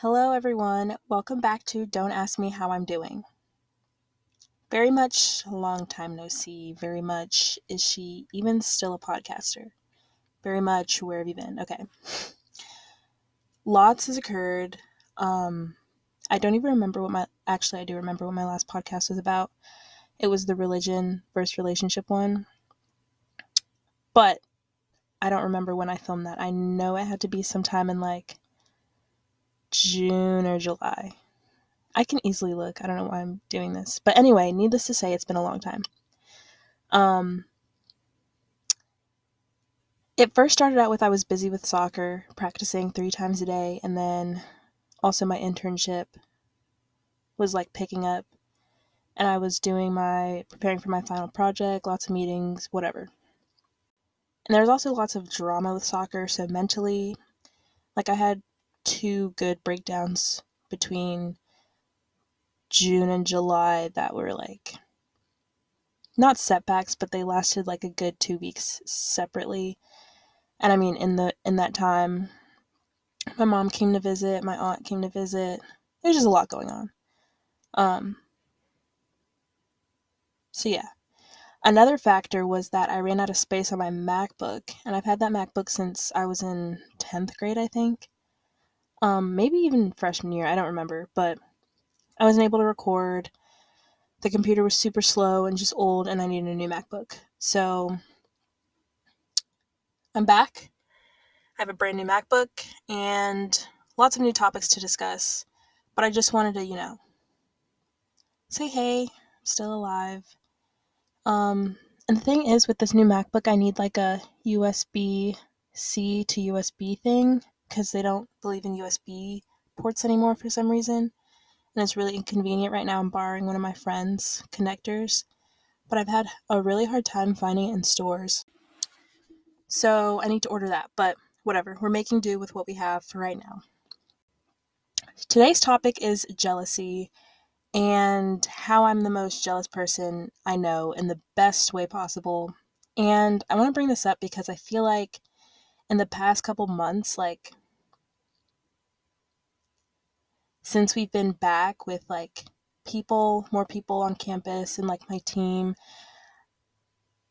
Hello, everyone. Welcome back to Don't Ask Me How I'm Doing. Very much long time no see. Very much is she even still a podcaster? Very much where have you been? Okay. Lots has occurred. Um, I don't even remember what my actually I do remember what my last podcast was about. It was the religion versus relationship one. But I don't remember when I filmed that. I know it had to be sometime in like June or July. I can easily look. I don't know why I'm doing this. But anyway, needless to say, it's been a long time. Um, it first started out with I was busy with soccer, practicing three times a day, and then also my internship was like picking up. And I was doing my preparing for my final project, lots of meetings, whatever. And there was also lots of drama with soccer, so mentally, like I had two good breakdowns between June and July that were like not setbacks, but they lasted like a good two weeks separately. And I mean, in the in that time, my mom came to visit, my aunt came to visit. There's just a lot going on. Um. So yeah, another factor was that I ran out of space on my MacBook, and I've had that MacBook since I was in tenth grade, I think um, maybe even freshman year, I don't remember, but I wasn't able to record. The computer was super slow and just old, and I needed a new MacBook. So I'm back. I have a brand new MacBook and lots of new topics to discuss, but I just wanted to, you know, say hey, I'm still alive. Um, and the thing is, with this new MacBook, I need like a USB C to USB thing because they don't believe in USB ports anymore for some reason. And it's really inconvenient right now. I'm borrowing one of my friend's connectors, but I've had a really hard time finding it in stores. So I need to order that, but whatever. We're making do with what we have for right now. Today's topic is jealousy and how I'm the most jealous person I know in the best way possible. And I want to bring this up because I feel like in the past couple months, like since we've been back with like people, more people on campus and like my team,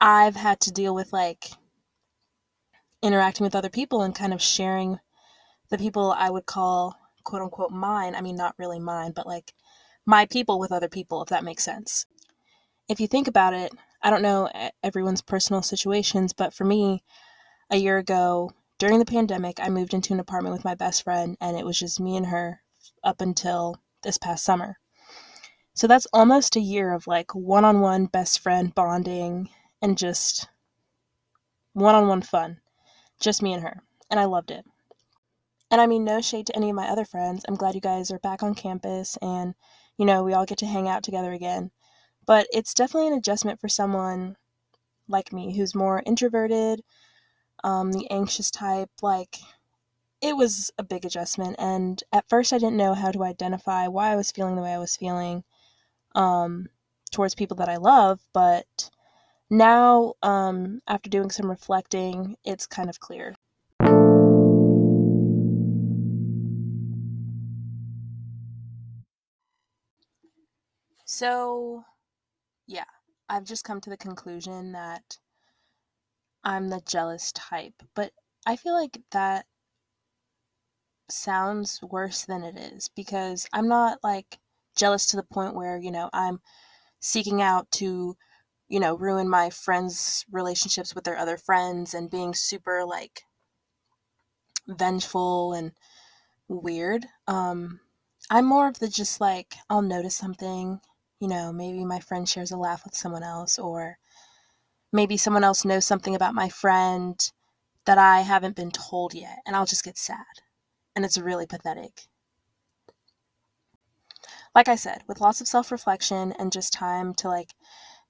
I've had to deal with like interacting with other people and kind of sharing the people I would call quote unquote mine. I mean, not really mine, but like my people with other people, if that makes sense. If you think about it, I don't know everyone's personal situations, but for me, a year ago, during the pandemic, I moved into an apartment with my best friend, and it was just me and her up until this past summer. So that's almost a year of like one on one best friend bonding and just one on one fun. Just me and her. And I loved it. And I mean, no shade to any of my other friends. I'm glad you guys are back on campus and, you know, we all get to hang out together again. But it's definitely an adjustment for someone like me who's more introverted, um, the anxious type. Like, it was a big adjustment. And at first, I didn't know how to identify why I was feeling the way I was feeling um, towards people that I love. But now, um, after doing some reflecting, it's kind of clear. So, yeah, I've just come to the conclusion that I'm the jealous type. But I feel like that sounds worse than it is because I'm not like jealous to the point where, you know, I'm seeking out to, you know, ruin my friends' relationships with their other friends and being super like vengeful and weird. Um I'm more of the just like I'll notice something, you know, maybe my friend shares a laugh with someone else or maybe someone else knows something about my friend that I haven't been told yet and I'll just get sad and it's really pathetic. Like I said, with lots of self reflection and just time to like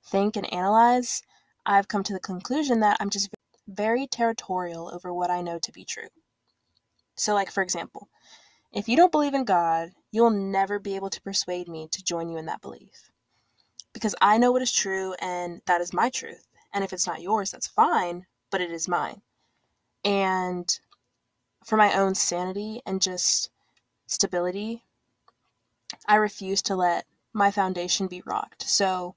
think and analyze, I've come to the conclusion that I'm just very territorial over what I know to be true. So, like, for example, if you don't believe in God, you'll never be able to persuade me to join you in that belief. Because I know what is true and that is my truth. And if it's not yours, that's fine, but it is mine. And for my own sanity and just stability, I refuse to let my foundation be rocked. So,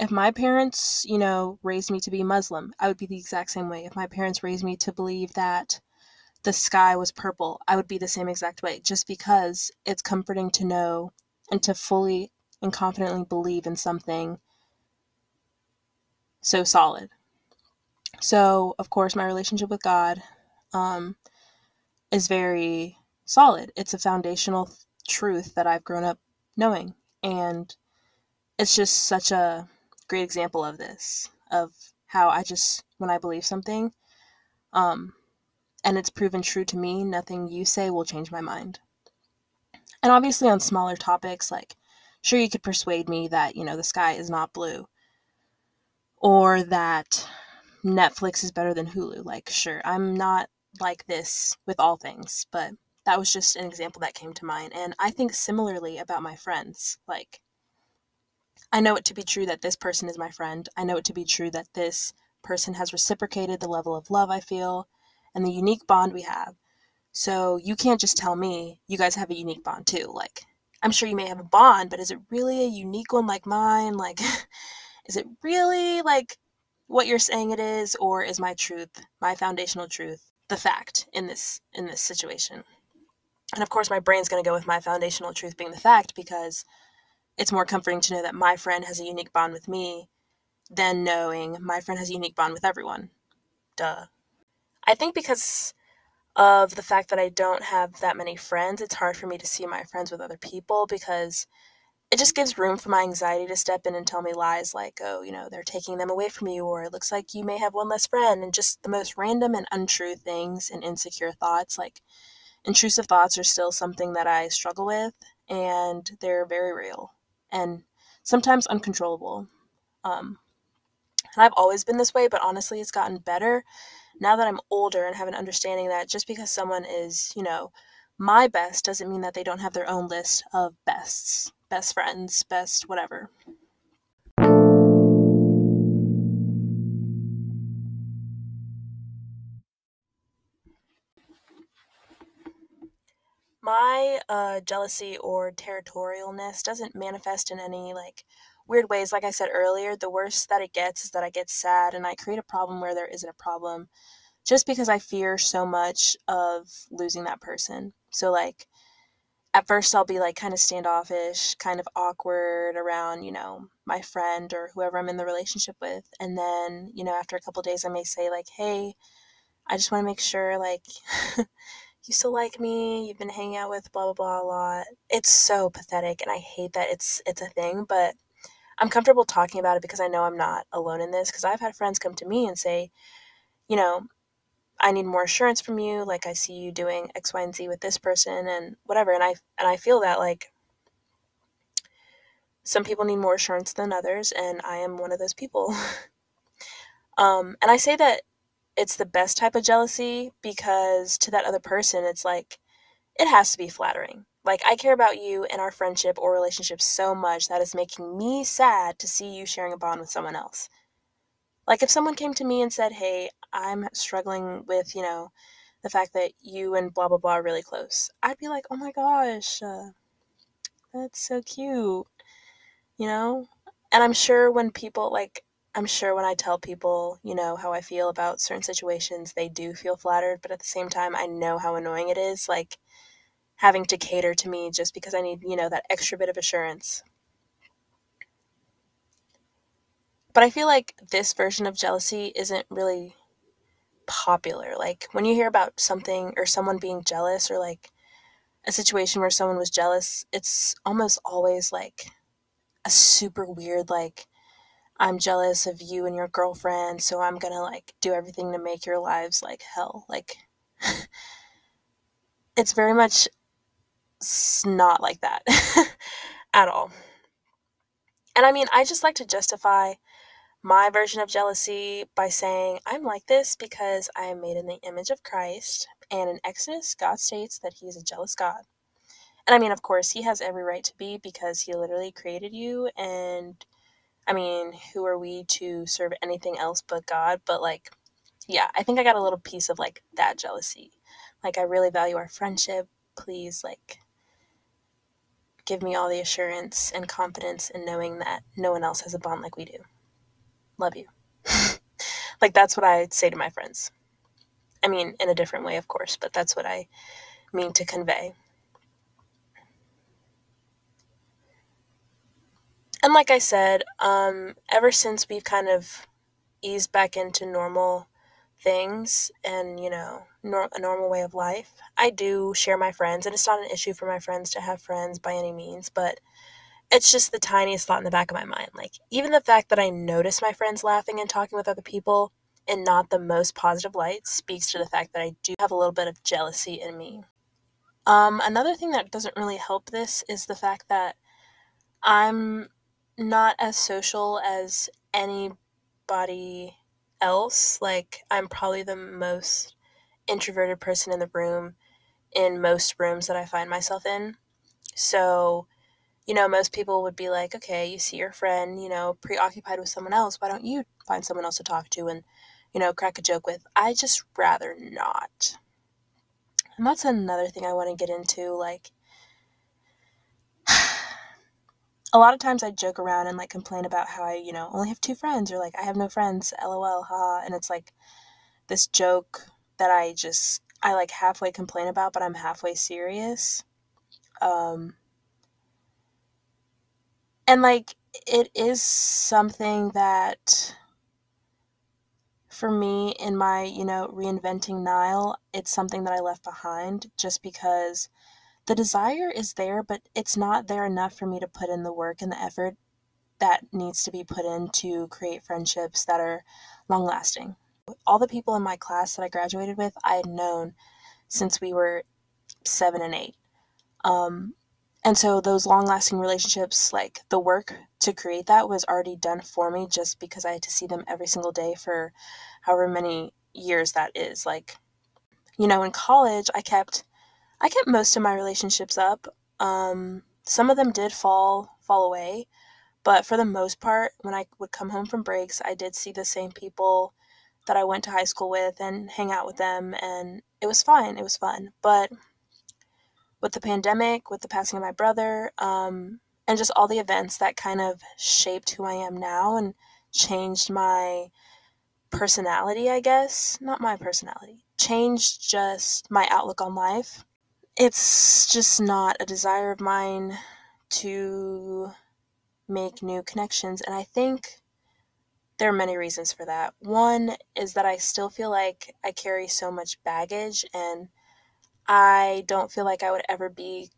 if my parents, you know, raised me to be Muslim, I would be the exact same way. If my parents raised me to believe that the sky was purple, I would be the same exact way, just because it's comforting to know and to fully and confidently believe in something so solid. So, of course, my relationship with God um, is very solid. It's a foundational truth that I've grown up knowing. And it's just such a great example of this, of how I just, when I believe something, um, and it's proven true to me, nothing you say will change my mind. And obviously, on smaller topics, like, sure, you could persuade me that, you know, the sky is not blue or that Netflix is better than Hulu. Like, sure, I'm not like this with all things, but that was just an example that came to mind. And I think similarly about my friends. Like, I know it to be true that this person is my friend. I know it to be true that this person has reciprocated the level of love I feel and the unique bond we have. So you can't just tell me you guys have a unique bond too. Like, I'm sure you may have a bond, but is it really a unique one like mine? Like, is it really like what you're saying it is, or is my truth, my foundational truth, the fact in this in this situation? And of course, my brain's going to go with my foundational truth being the fact because it's more comforting to know that my friend has a unique bond with me than knowing my friend has a unique bond with everyone. Duh. I think because of the fact that I don't have that many friends, it's hard for me to see my friends with other people because it just gives room for my anxiety to step in and tell me lies like, oh, you know, they're taking them away from you, or it looks like you may have one less friend, and just the most random and untrue things and insecure thoughts. Like, intrusive thoughts are still something that I struggle with, and they're very real and sometimes uncontrollable. Um, and I've always been this way, but honestly, it's gotten better now that I'm older and have an understanding that just because someone is, you know, my best doesn't mean that they don't have their own list of bests, best friends, best whatever. my uh, jealousy or territorialness doesn't manifest in any like weird ways. Like I said earlier, the worst that it gets is that I get sad and I create a problem where there isn't a problem just because I fear so much of losing that person. So, like, at first, I'll be like kind of standoffish, kind of awkward around, you know, my friend or whoever I'm in the relationship with. And then, you know, after a couple days, I may say, like, hey, I just want to make sure, like, you still like me, you've been hanging out with blah blah blah a lot. It's so pathetic and I hate that it's it's a thing, but I'm comfortable talking about it because I know I'm not alone in this because I've had friends come to me and say, you know, I need more assurance from you, like I see you doing X, Y, and Z with this person and whatever. And I and I feel that like some people need more assurance than others, and I am one of those people. um, and I say that it's the best type of jealousy because to that other person, it's like, it has to be flattering. Like, I care about you and our friendship or relationship so much that it's making me sad to see you sharing a bond with someone else. Like, if someone came to me and said, Hey, I'm struggling with, you know, the fact that you and blah, blah, blah are really close, I'd be like, Oh my gosh, uh, that's so cute. You know? And I'm sure when people, like, I'm sure when I tell people, you know, how I feel about certain situations, they do feel flattered, but at the same time, I know how annoying it is, like having to cater to me just because I need, you know, that extra bit of assurance. But I feel like this version of jealousy isn't really popular. Like when you hear about something or someone being jealous or like a situation where someone was jealous, it's almost always like a super weird, like, I'm jealous of you and your girlfriend, so I'm gonna like do everything to make your lives like hell. Like, it's very much not like that at all. And I mean, I just like to justify my version of jealousy by saying I'm like this because I am made in the image of Christ, and in Exodus, God states that He is a jealous God. And I mean, of course, He has every right to be because He literally created you and I mean, who are we to serve anything else but God? But like, yeah, I think I got a little piece of like that jealousy. Like, I really value our friendship. Please, like, give me all the assurance and confidence in knowing that no one else has a bond like we do. Love you. like, that's what I say to my friends. I mean, in a different way, of course, but that's what I mean to convey. And like I said, um, ever since we've kind of eased back into normal things and, you know, nor- a normal way of life, I do share my friends. And it's not an issue for my friends to have friends by any means, but it's just the tiniest thought in the back of my mind. Like, even the fact that I notice my friends laughing and talking with other people in not the most positive light speaks to the fact that I do have a little bit of jealousy in me. Um, another thing that doesn't really help this is the fact that I'm not as social as anybody else. Like, I'm probably the most introverted person in the room in most rooms that I find myself in. So, you know, most people would be like, okay, you see your friend, you know, preoccupied with someone else. Why don't you find someone else to talk to and, you know, crack a joke with? I just rather not. And that's another thing I want to get into. Like, a lot of times I joke around and like complain about how I, you know, only have two friends or like I have no friends, lol, ha. And it's like this joke that I just, I like halfway complain about, but I'm halfway serious. Um, and like it is something that for me in my, you know, reinventing Nile, it's something that I left behind just because the desire is there, but it's not there enough for me to put in the work and the effort that needs to be put in to create friendships that are long lasting. All the people in my class that I graduated with, I had known since we were seven and eight. Um, and so those long lasting relationships, like the work to create that was already done for me just because I had to see them every single day for however many years that is. Like, you know, in college, I kept I kept most of my relationships up. Um, some of them did fall fall away, but for the most part, when I would come home from breaks, I did see the same people that I went to high school with and hang out with them, and it was fine. It was fun. But with the pandemic, with the passing of my brother, um, and just all the events that kind of shaped who I am now and changed my personality, I guess. Not my personality, changed just my outlook on life it's just not a desire of mine to make new connections. And I think there are many reasons for that. One is that I still feel like I carry so much baggage and I don't feel like I would ever be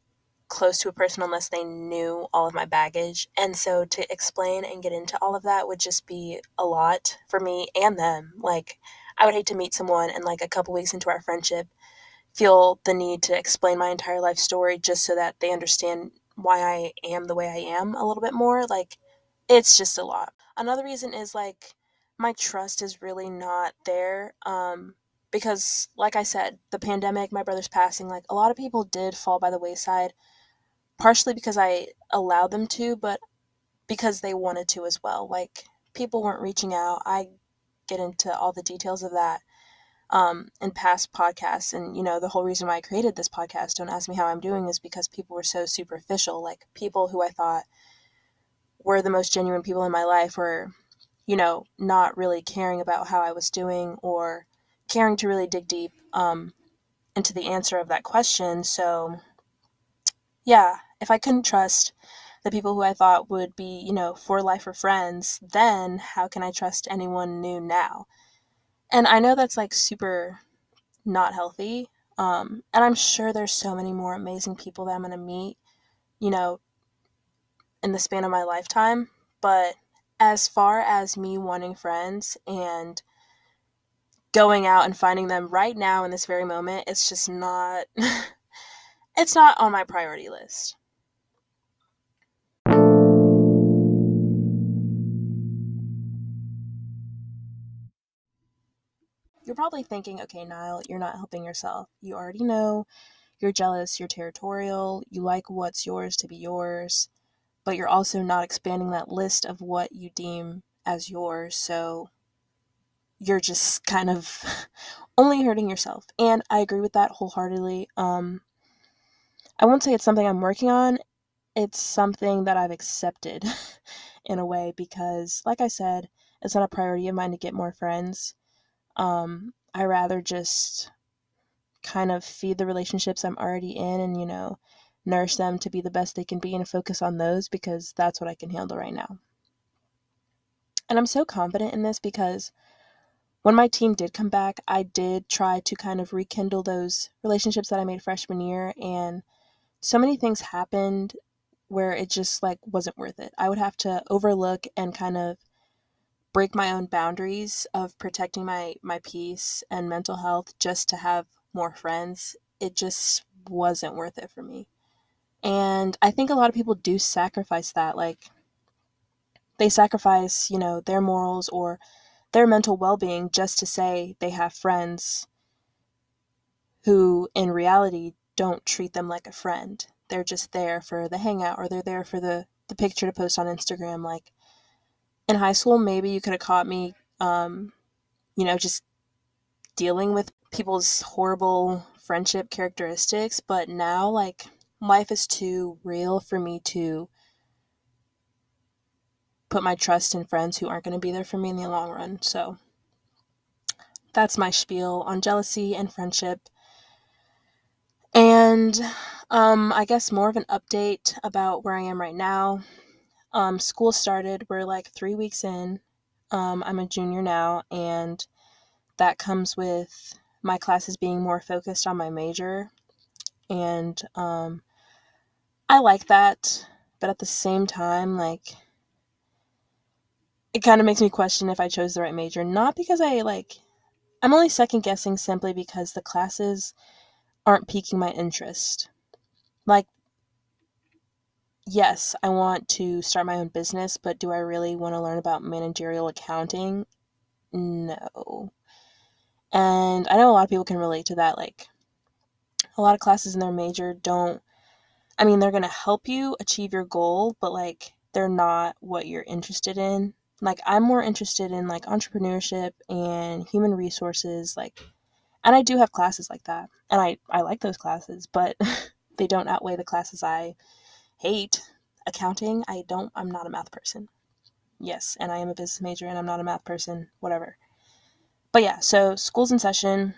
close to a person unless they knew all of my baggage. And so to explain and get into all of that would just be a lot for me and them. Like, I would hate to meet someone and, like, a couple weeks into our friendship, feel the need to explain my entire life story just so that they understand why I am the way I am a little bit more. Like, it's just a lot. Another reason is like my trust is really not there. Um, because, like I said, the pandemic, my brother's passing, like a lot of people did fall by the wayside, partially because I allowed them to, but because they wanted to as well. Like, people weren't reaching out. I get into all the details of that um, in past podcasts. And, you know, the whole reason why I created this podcast, Don't Ask Me How I'm Doing, is because people were so superficial. Like, people who I thought were the most genuine people in my life were, you know, not really caring about how I was doing or caring to really dig deep um, into the answer of that question. So, yeah, if I couldn't trust the people who I thought would be, you know, for life or friends, then how can I trust anyone new now? And I know that's like super not healthy. Um, and I'm sure there's so many more amazing people that I'm going to meet, you know, in the span of my lifetime. But as far as me wanting friends and going out and finding them right now in this very moment, it's just not, it's not on my priority list. You're probably thinking, okay, Nile, you're not helping yourself. You already know you're jealous, you're territorial, you like what's yours to be yours, but you're also not expanding that list of what you deem as yours. So you're just kind of only hurting yourself. And I agree with that wholeheartedly. Um, I won't say it's something I'm working on. it's something that I've accepted in a way because, like I said, it's not a priority of mine to get more friends. Um, I rather just kind of feed the relationships I'm already in and, you know, nourish them to be the best they can be and focus on those because that's what I can handle right now. And I'm so confident in this because when my team did come back, I did try to kind of rekindle those relationships that I made freshman year and so many things happened where it just like wasn't worth it. I would have to overlook and kind of break my own boundaries of protecting my my peace and mental health just to have more friends. It just wasn't worth it for me. And I think a lot of people do sacrifice that like they sacrifice, you know, their morals or their mental well-being just to say they have friends who in reality don't treat them like a friend they're just there for the hangout or they're there for the the picture to post on Instagram. Like in high school, maybe you could have caught me, um, you know, just dealing with people's horrible friendship characteristics. But now, like, life is too real for me to put my trust in friends who aren't going to be there for me in the long run. So that's my spiel on jealousy and friendship. And um, I guess more of an update about where I am right now. Um, school started. We're like three weeks in. Um, I'm a junior now, and that comes with my classes being more focused on my major. And um, I like that, but at the same time, like, it kind of makes me question if I chose the right major. Not because I like, I'm only second guessing simply because the classes aren't piquing my interest. Like, yes, I want to start my own business, but do I really want to learn about managerial accounting? No. And I know a lot of people can relate to that. Like, a lot of classes in their major don't, I mean, they're going to help you achieve your goal, but like, they're not what you're interested in. Like, I'm more interested in like entrepreneurship and human resources, like, and I do have classes like that, and I, I like those classes, but they don't outweigh the classes I hate. Accounting, I don't, I'm not a math person. Yes, and I am a business major and I'm not a math person, whatever. But yeah, so school's in session.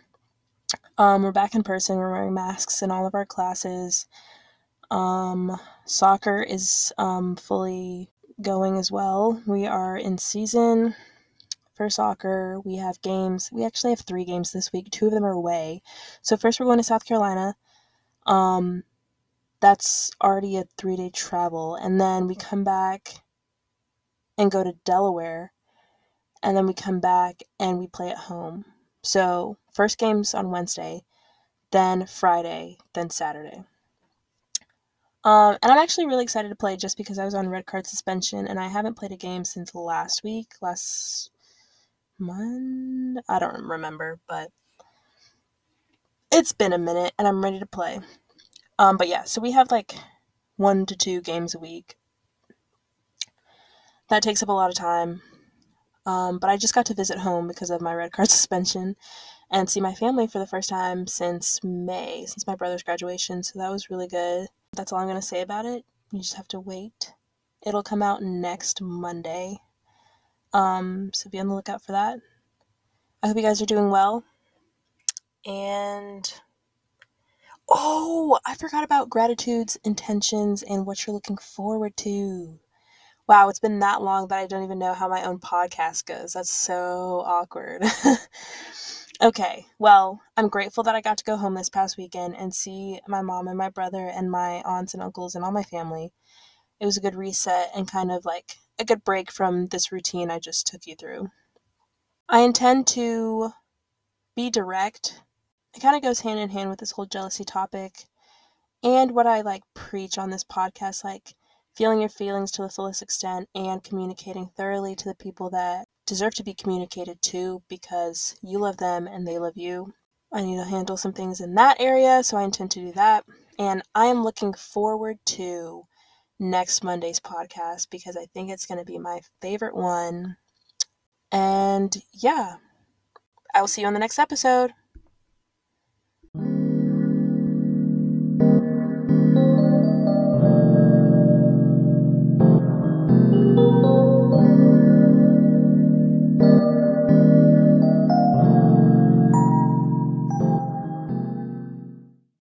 Um, we're back in person. We're wearing masks in all of our classes. Um, soccer is um, fully going as well. We are in season for soccer. We have games. We actually have three games this week. Two of them are away. So first we're going to South Carolina. Um, that's already a three day travel. And then we come back and go to Delaware. And then we come back and we play at home. So, first game's on Wednesday, then Friday, then Saturday. Um, and I'm actually really excited to play just because I was on red card suspension and I haven't played a game since last week, last month. I don't remember, but it's been a minute and I'm ready to play. Um, but yeah, so we have like one to two games a week. That takes up a lot of time. Um, but I just got to visit home because of my red card suspension and see my family for the first time since May, since my brother's graduation. So that was really good. That's all I'm going to say about it. You just have to wait. It'll come out next Monday. Um, so be on the lookout for that. I hope you guys are doing well. And Oh, I forgot about gratitudes, intentions, and what you're looking forward to. Wow, it's been that long that I don't even know how my own podcast goes. That's so awkward. okay, well, I'm grateful that I got to go home this past weekend and see my mom and my brother and my aunts and uncles and all my family. It was a good reset and kind of like a good break from this routine I just took you through. I intend to be direct it kind of goes hand in hand with this whole jealousy topic and what I like preach on this podcast like feeling your feelings to the fullest extent and communicating thoroughly to the people that deserve to be communicated to because you love them and they love you. I need to handle some things in that area, so I intend to do that. And I am looking forward to next Monday's podcast because I think it's going to be my favorite one. And yeah, I will see you on the next episode.